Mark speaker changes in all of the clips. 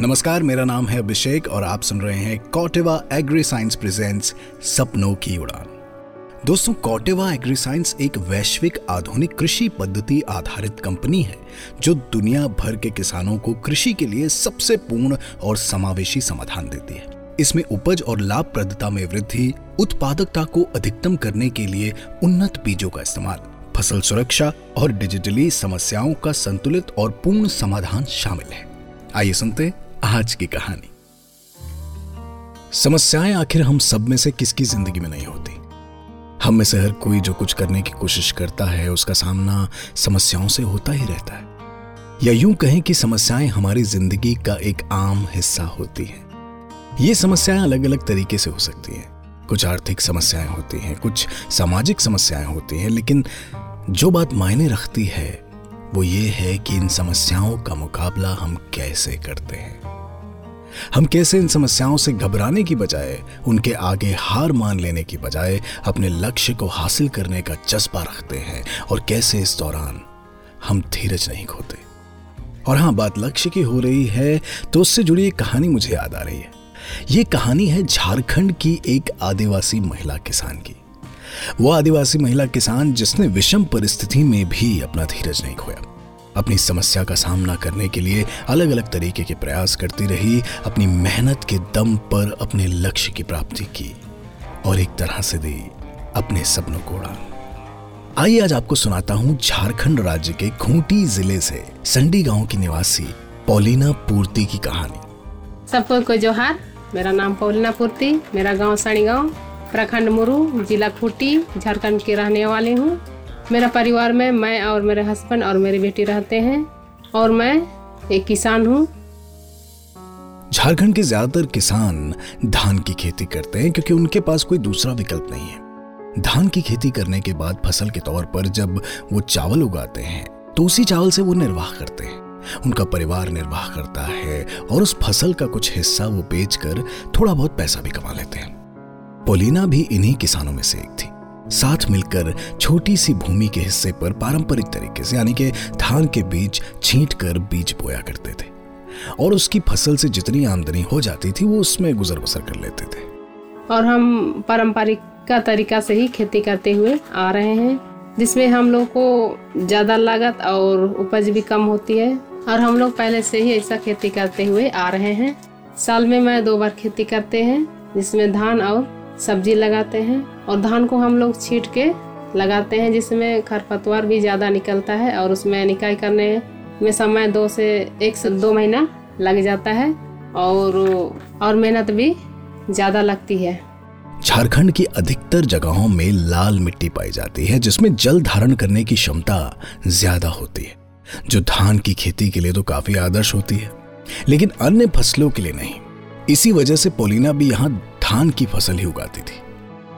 Speaker 1: नमस्कार, मेरा नाम है अभिषेक और आप सुन रहे हैं कॉटेवा एग्री साइंस प्रेजेंट्स सपनों की उड़ान। दोस्तों, कॉटेवा एग्री साइंस एक वैश्विक आधुनिक कृषि पद्धति आधारित कंपनी है, जो दुनिया भर के किसानों को कृषि के लिए सबसे पूर्ण और समावेशी समाधान देती है। इसमें उपज और लाभप्रदता में वृद्धि, उत्पादकता को अधिकतम करने के लिए उन्नत बीजों का इस्तेमाल, फ़सल सुरक्षा और डिजिटली समस्याओं का संतुलित और पूर्ण समाधान शामिल है। आइए सुनते आज की कहानी। समस्याएँ आखिर हम सब में से किसकी ज़िंदगी में नहीं होती? हम में से हर कोई जो कुछ करने की कोशिश करता है, उसका सामना समस्याओं से होता ही रहता है। या यूँ कहें कि समस्याएँ हमारी ज़िंदगी का एक आम हिस्सा होती हैं। ये समस्याएँ अलग अलग तरीके से हो सकती हैं। कुछ आर्थिक समस्याएँ होती हैं, कुछ सामाजिक समस्याएँ होती हैं, लेकिन जो बात मायने रखती है वो ये है कि इन समस्याओं का मुकाबला हम कैसे करते हैं? हम कैसे इन समस्याओं से घबराने की बजाय, उनके आगे हार मान लेने की बजाय, अपने लक्ष्य को हासिल करने का जज्बा रखते हैं? और कैसे इस दौरान हम धीरज नहीं खोते? और हाँ बात लक्ष्य की हो रही है तो उससे जुड़ी एक कहानी मुझे याद आ रही है। ये कहानी है झारखंड की एक आदिवासी महिला किसान की। वो आदिवासी महिला किसान जिसने विषम परिस्थिति में भी अपना धीरज नहीं खोया। अपनी समस्या का सामना करने के लिए अलग अलग तरीके के प्रयास करती रही, अपनी मेहनत के दम पर अपने लक्ष्य की प्राप्ति की और एक तरह से दी अपने सपनों को उड़ान आइए आज आपको सुनाता हूँ झारखंड राज्य के खूंटी ज़िले से संडी गाँव की निवासी पौलीना पूर्ति की कहानी।
Speaker 2: सबको जोहार। मेरा नाम पौलिना पूर्ति, मेरा गाँव सणी गाँव। प्रखंड मुरु, जिला खूंटी, झारखंड की रहने वाली हूँ। मेरा परिवार में मैं और मेरे हस्बैंड और मेरी बेटी रहते हैं और मैं एक किसान हूँ।
Speaker 1: झारखंड के ज़्यादातर किसान धान की खेती करते हैं क्योंकि उनके पास कोई दूसरा विकल्प नहीं है। धान की खेती करने के बाद फ़सल के तौर पर जब वो चावल उगाते हैं तो उसी चावल से वो निर्वाह करते हैं। उनका परिवार निर्वाह करता है और उस फ़सल का कुछ हिस्सा वो बेचकर थोड़ा बहुत पैसा भी कमा लेते हैं। पोलिना भी इन्हीं किसानों में से एक थी। साथ मिलकर छोटी सी भूमि के हिस्से पर पारंपरिक तरीके से, यानी कि धान के बीज छींट कर बीज बोया करते थे। और उसकी फ़सल से जितनी आमदनी हो जाती थी, वो उसमें गुजर बसर कर लेते थे।
Speaker 2: और हम पारंपरिक का तरीका से ही खेती करते हुए आ रहे हैं, जिसमें हम लोग को ज़्यादा लागत और उपज भी कम होती है। और हम लोग पहले से ही ऐसा खेती करते हुए आ रहे हैं। साल में मैं दो बार खेती करते हैं, जिसमें धान और सब्ज़ी लगाते हैं और धान को हम लोग छीट के लगाते हैं, जिसमें खरपतवार भी ज़्यादा निकलता है और उसमें निकाई करने में समय दो से एक से दो महीना लग जाता है और और मेहनत भी ज़्यादा लगती है।
Speaker 1: झारखंड की अधिकतर जगहों में लाल मिट्टी पाई जाती है, जिसमें जल धारण करने की क्षमता ज़्यादा होती है। जो धान की खेती के लिए तो काफ़ी आदर्श होती है, लेकिन अन्य फ़सलों के लिए नहीं। इसी वजह से पोलिना भी यहाँ धान की फ़सल ही उगाती थी।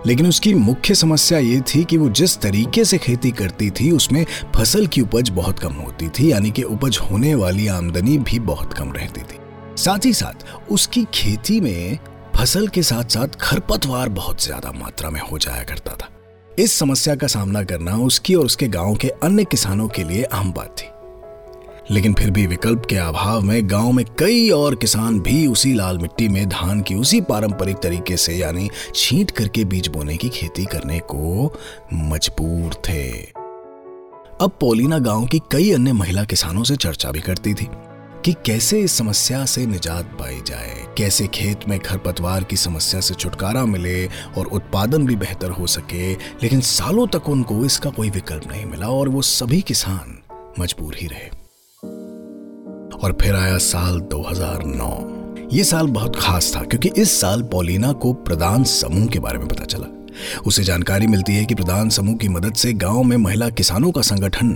Speaker 1: लेकिन उसकी मुख्य समस्या ये थी कि वो जिस तरीके से खेती करती थी, उसमें फ़सल की उपज बहुत कम होती थी, यानी कि उपज होने वाली आमदनी भी बहुत कम रहती थी। साथ ही साथ, उसकी खेती में फ़सल के साथ साथ खरपतवार बहुत ज़्यादा मात्रा में हो जाया करता था। इस समस्या का सामना करना उसकी और उसके गाँव के अन्य किसानों के लिए आम बात थी। लेकिन फिर भी विकल्प के अभाव में गाँव में कई और किसान भी उसी लाल मिट्टी में धान की उसी पारंपरिक तरीके से, यानी छींट करके बीज बोने की खेती करने को मजबूर थे। अब पोलिना गाँव की कई अन्य महिला किसानों से चर्चा भी करती थी कि कैसे इस समस्या से निजात पाई जाए, कैसे खेत में खरपतवार की समस्या से छुटकारा मिले और उत्पादन भी बेहतर हो सके, लेकिन सालों तक उनको इसका कोई विकल्प नहीं मिला और वो सभी किसान मजबूर ही रहे। और फिर आया साल 2009 ये साल बहुत खास था, क्योंकि इस साल पौलीना को प्रदान समूह के बारे में पता चला। उसे जानकारी मिलती है कि प्रदान समूह की मदद से गाँव में महिला किसानों का संगठन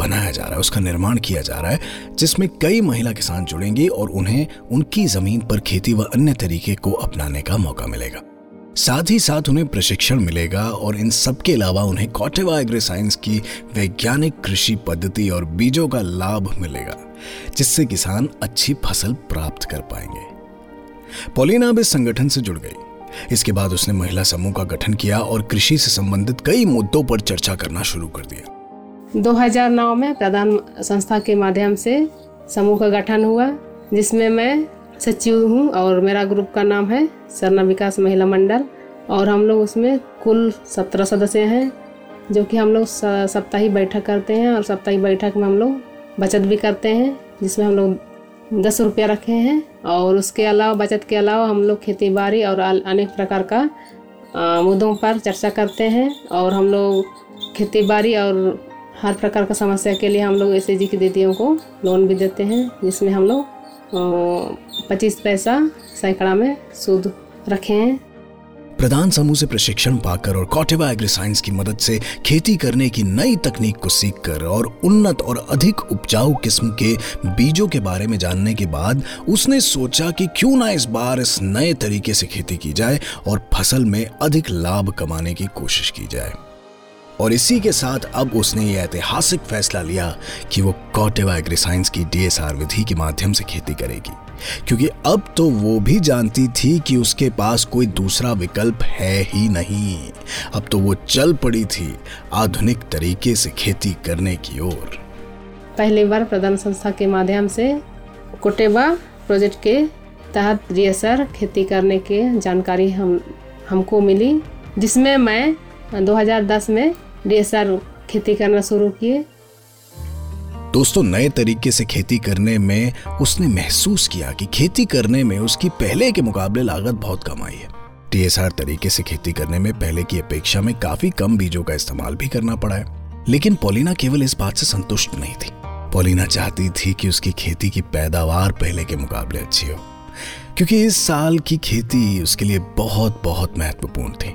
Speaker 1: बनाया जा रहा है, उसका निर्माण किया जा रहा है, जिसमें कई महिला किसान जुड़ेंगे और उन्हें उनकी ज़मीन पर खेती व अन्य तरीके को अपनाने का मौका मिलेगा। साथ ही साथ उन्हें प्रशिक्षण मिलेगा और इन सब के अलावा उन्हें कॉटेवा एग्री साइंस की वैज्ञानिक कृषि पद्धति और बीजों का लाभ मिलेगा, जिससे किसान अच्छी फ़सल प्राप्त कर पाएँगे। पोलिना अब इस संगठन से जुड़ गई। इसके बाद उसने महिला समूह का गठन किया और कृषि से संबंधित कई मुद्दों पर चर्चा करना शुरू कर दिया।
Speaker 2: 2009 में प्रधान संस्था के माध्यम से समूह का गठन हुआ, जिसमें मैं सचिव हूँ और मेरा ग्रुप का नाम है सरना विकास महिला मंडल और हम लोग उसमें कुल सत्रह सदस्य हैं, जो कि हम लोग सप्ताही बैठक करते हैं और सप्ताही बैठक में हम लोग बचत भी करते हैं, जिसमें हम लोग दस रुपया रखे हैं और उसके अलावा, बचत के अलावा हम लोग खेती बाड़ी और अनेक प्रकार का मुद्दों पर चर्चा करते हैं और हम लोग खेती बाड़ी और हर प्रकार का समस्या के लिए हम लोग एस जी की दीदियों को लोन भी देते हैं, जिसमें हम लोग पच्चीस पैसा सैकड़ा में सूद रखे हैं।
Speaker 1: प्रधान समूह से प्रशिक्षण पाकर और कॉटेवा एग्री साइंस की मदद से खेती करने की नई तकनीक को सीखकर और उन्नत और अधिक उपजाऊ किस्म के बीजों के बारे में जानने के बाद उसने सोचा कि क्यों ना इस बार इस नए तरीके से खेती की जाए और फ़सल में अधिक लाभ कमाने की कोशिश की जाए। और इसी के साथ अब उसने ये ऐतिहासिक फैसला लिया कि वो कॉटेवा एग्री साइंस की डीएसआर विधि के माध्यम से खेती करेगी। क्योंकि अब तो वो भी जानती थी कि उसके पास कोई दूसरा विकल्प है ही नहीं। अब तो वो चल पड़ी थी आधुनिक तरीके से खेती करने की ओर।
Speaker 2: पहली बार प्रधान संस्था के माध्यम से कोटेबा प्रोजेक्ट के तहत डीएसआर खेती करने के जानकारी हम, हमको मिली, जिसमें मैं 2010 में डीएसआर खेती करना शुरू किए।
Speaker 1: दोस्तों, नए तरीके से खेती करने में उसने महसूस किया कि खेती करने में उसकी पहले के मुकाबले लागत बहुत कम आई है। टीएसआर तरीके से खेती करने में पहले की अपेक्षा में काफ़ी कम बीजों का इस्तेमाल भी करना पड़ा है। लेकिन पोलिना केवल इस बात से संतुष्ट नहीं थी। पोलिना चाहती थी कि उसकी खेती की पैदावार पहले के मुकाबले अच्छी हो, क्योंकि इस साल की खेती उसके लिए बहुत बहुत महत्वपूर्ण थी।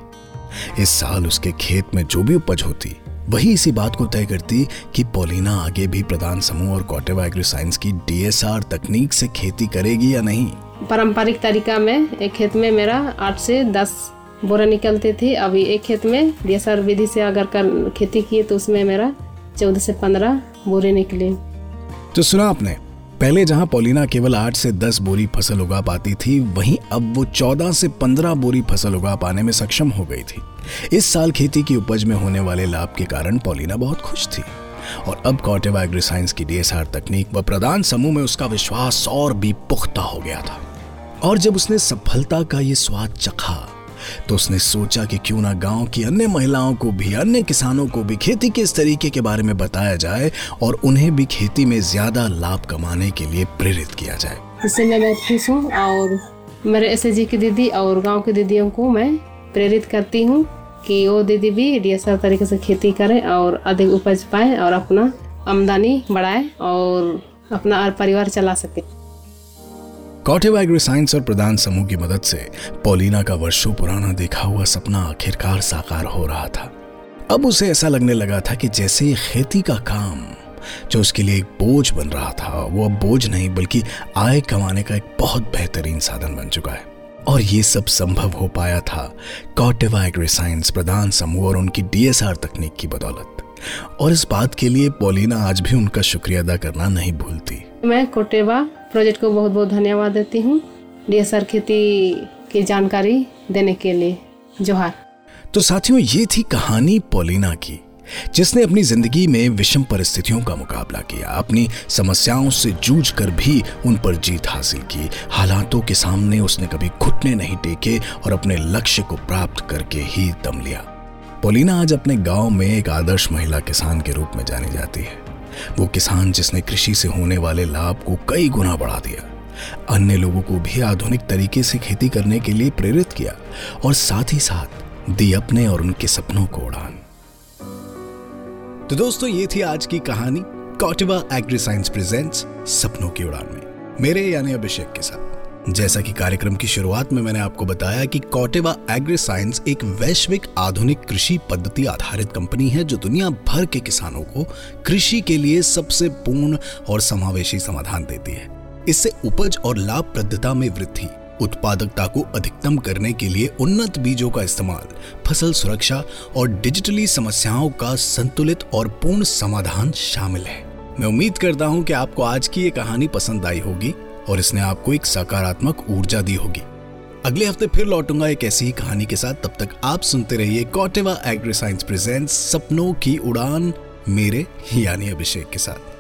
Speaker 1: इस साल उसके खेत में जो भी उपज होती वही इसी बात को तय करती कि पोलिना आगे भी प्रधान समूह और कॉटेवा एग्री साइंस की डीएसआर तकनीक से खेती करेगी या नहीं।
Speaker 2: पारंपरिक तरीका में एक खेत में मेरा आठ से दस बोरा निकलते थे अभी एक खेत में डीएसआर विधि से अगर कर खेती किए तो उसमें मेरा चौदह से पंद्रह बोरे निकले।
Speaker 1: तो सुना आपने पहले जहाँ पोलिना केवल आठ से दस बोरी फ़सल उगा पाती थी, वहीं अब वो चौदह से पंद्रह बोरी फ़सल उगा पाने में सक्षम हो गई थी। इस साल खेती की उपज में होने वाले लाभ के कारण पोलिना बहुत खुश थी। और अब कॉटेवा एग्री साइंस की डीएसआर तकनीक व प्रदान समूह में उसका विश्वास और भी पुख्ता हो गया था। और जब उसने सफलता का ये स्वाद चखा तो उसने सोचा कि क्यों ना गाँव की अन्य महिलाओं को भी, अन्य किसानों को भी खेती के इस तरीके के बारे में बताया जाए और उन्हें भी खेती में ज़्यादा लाभ कमाने के लिए प्रेरित किया जाए।
Speaker 2: इससे मैं बहुत खुश हूँ और मेरे एस की दीदी और गाँव की दीदियों को मैं प्रेरित करती हूँ कि वो दीदी भी डीएसआर तरीके से खेती करें और अधिक उपज पाए और अपना आमदनी बढ़ाए और अपना और परिवार चला सके।
Speaker 1: कॉटेव एग्री साइंस और प्रधान समूह की मदद से पोलिना का वर्षों पुराना देखा हुआ सपना आखिरकार साकार हो रहा था। अब उसे ऐसा लगने लगा था कि जैसे खेती का काम, जो उसके लिए एक बोझ बन रहा था, वो अब बोझ नहीं, बल्कि आय कमाने का एक बहुत बेहतरीन साधन बन चुका है। और ये सब संभव हो पाया था कॉटेवा एग्री साइंस, प्रधान समूह और उनकी डीएसआर तकनीक की बदौलत। और इस बात के लिए पोलिना आज भी उनका शुक्रिया अदा करना नहीं भूलती।
Speaker 2: मैं कोटेवा प्रोजेक्ट को बहुत बहुत धन्यवाद देती हूँ। डीएसआर खेती की जानकारी देने के लिए। जोहार।
Speaker 1: तो साथियों, ये थी कहानी पोलिना की, जिसने अपनी ज़िंदगी में विषम परिस्थितियों का मुकाबला किया। अपनी समस्याओं से जूझ कर भी उन पर जीत हासिल की। हालातों के सामने उसने कभी घुटने नहीं टेके और अपने लक्ष्य को प्राप्त करके ही दम लिया। पोलिना आज अपने गाँव में एक आदर्श महिला किसान के रूप में जानी जाती है। वो किसान जिसने कृषि से होने वाले लाभ को कई गुना बढ़ा दिया, अन्य लोगों को भी आधुनिक तरीके से खेती करने के लिए प्रेरित किया और साथ ही साथ दी अपने और उनके सपनों को उड़ान। तो दोस्तों, ये थी आज की कहानी, कॉटिवा एग्री साइंस प्रेजेंट्स सपनों की उड़ान में। मेरे यानी अभिषेक के साथ। जैसा कि कार्यक्रम की शुरुआत में मैंने आपको बताया कि कॉटेवा एग्री साइंस एक वैश्विक आधुनिक कृषि पद्धति आधारित कंपनी है जो दुनिया भर के किसानों को कृषि के लिए सबसे पूर्ण और समावेशी समाधान देती है। इससे उपज और लाभप्रदता में वृद्धि, उत्पादकता को अधिकतम करने के लिए उन्नत बीजों का इस्तेमाल, फ़सल सुरक्षा और डिजिटली समस्याओं का संतुलित और पूर्ण समाधान शामिल है। मैं उम्मीद करता हूँ कि आपको आज की ये कहानी पसंद आई होगी। और इसने आपको एक सकारात्मक ऊर्जा दी होगी। अगले हफ़्ते फिर लौटूँगा एक ऐसी ही कहानी के साथ। तब तक आप सुनते रहिए कॉटेवा एग्री साइंस प्रेजेंट सपनों की उड़ान मेरे यानी अभिषेक के साथ।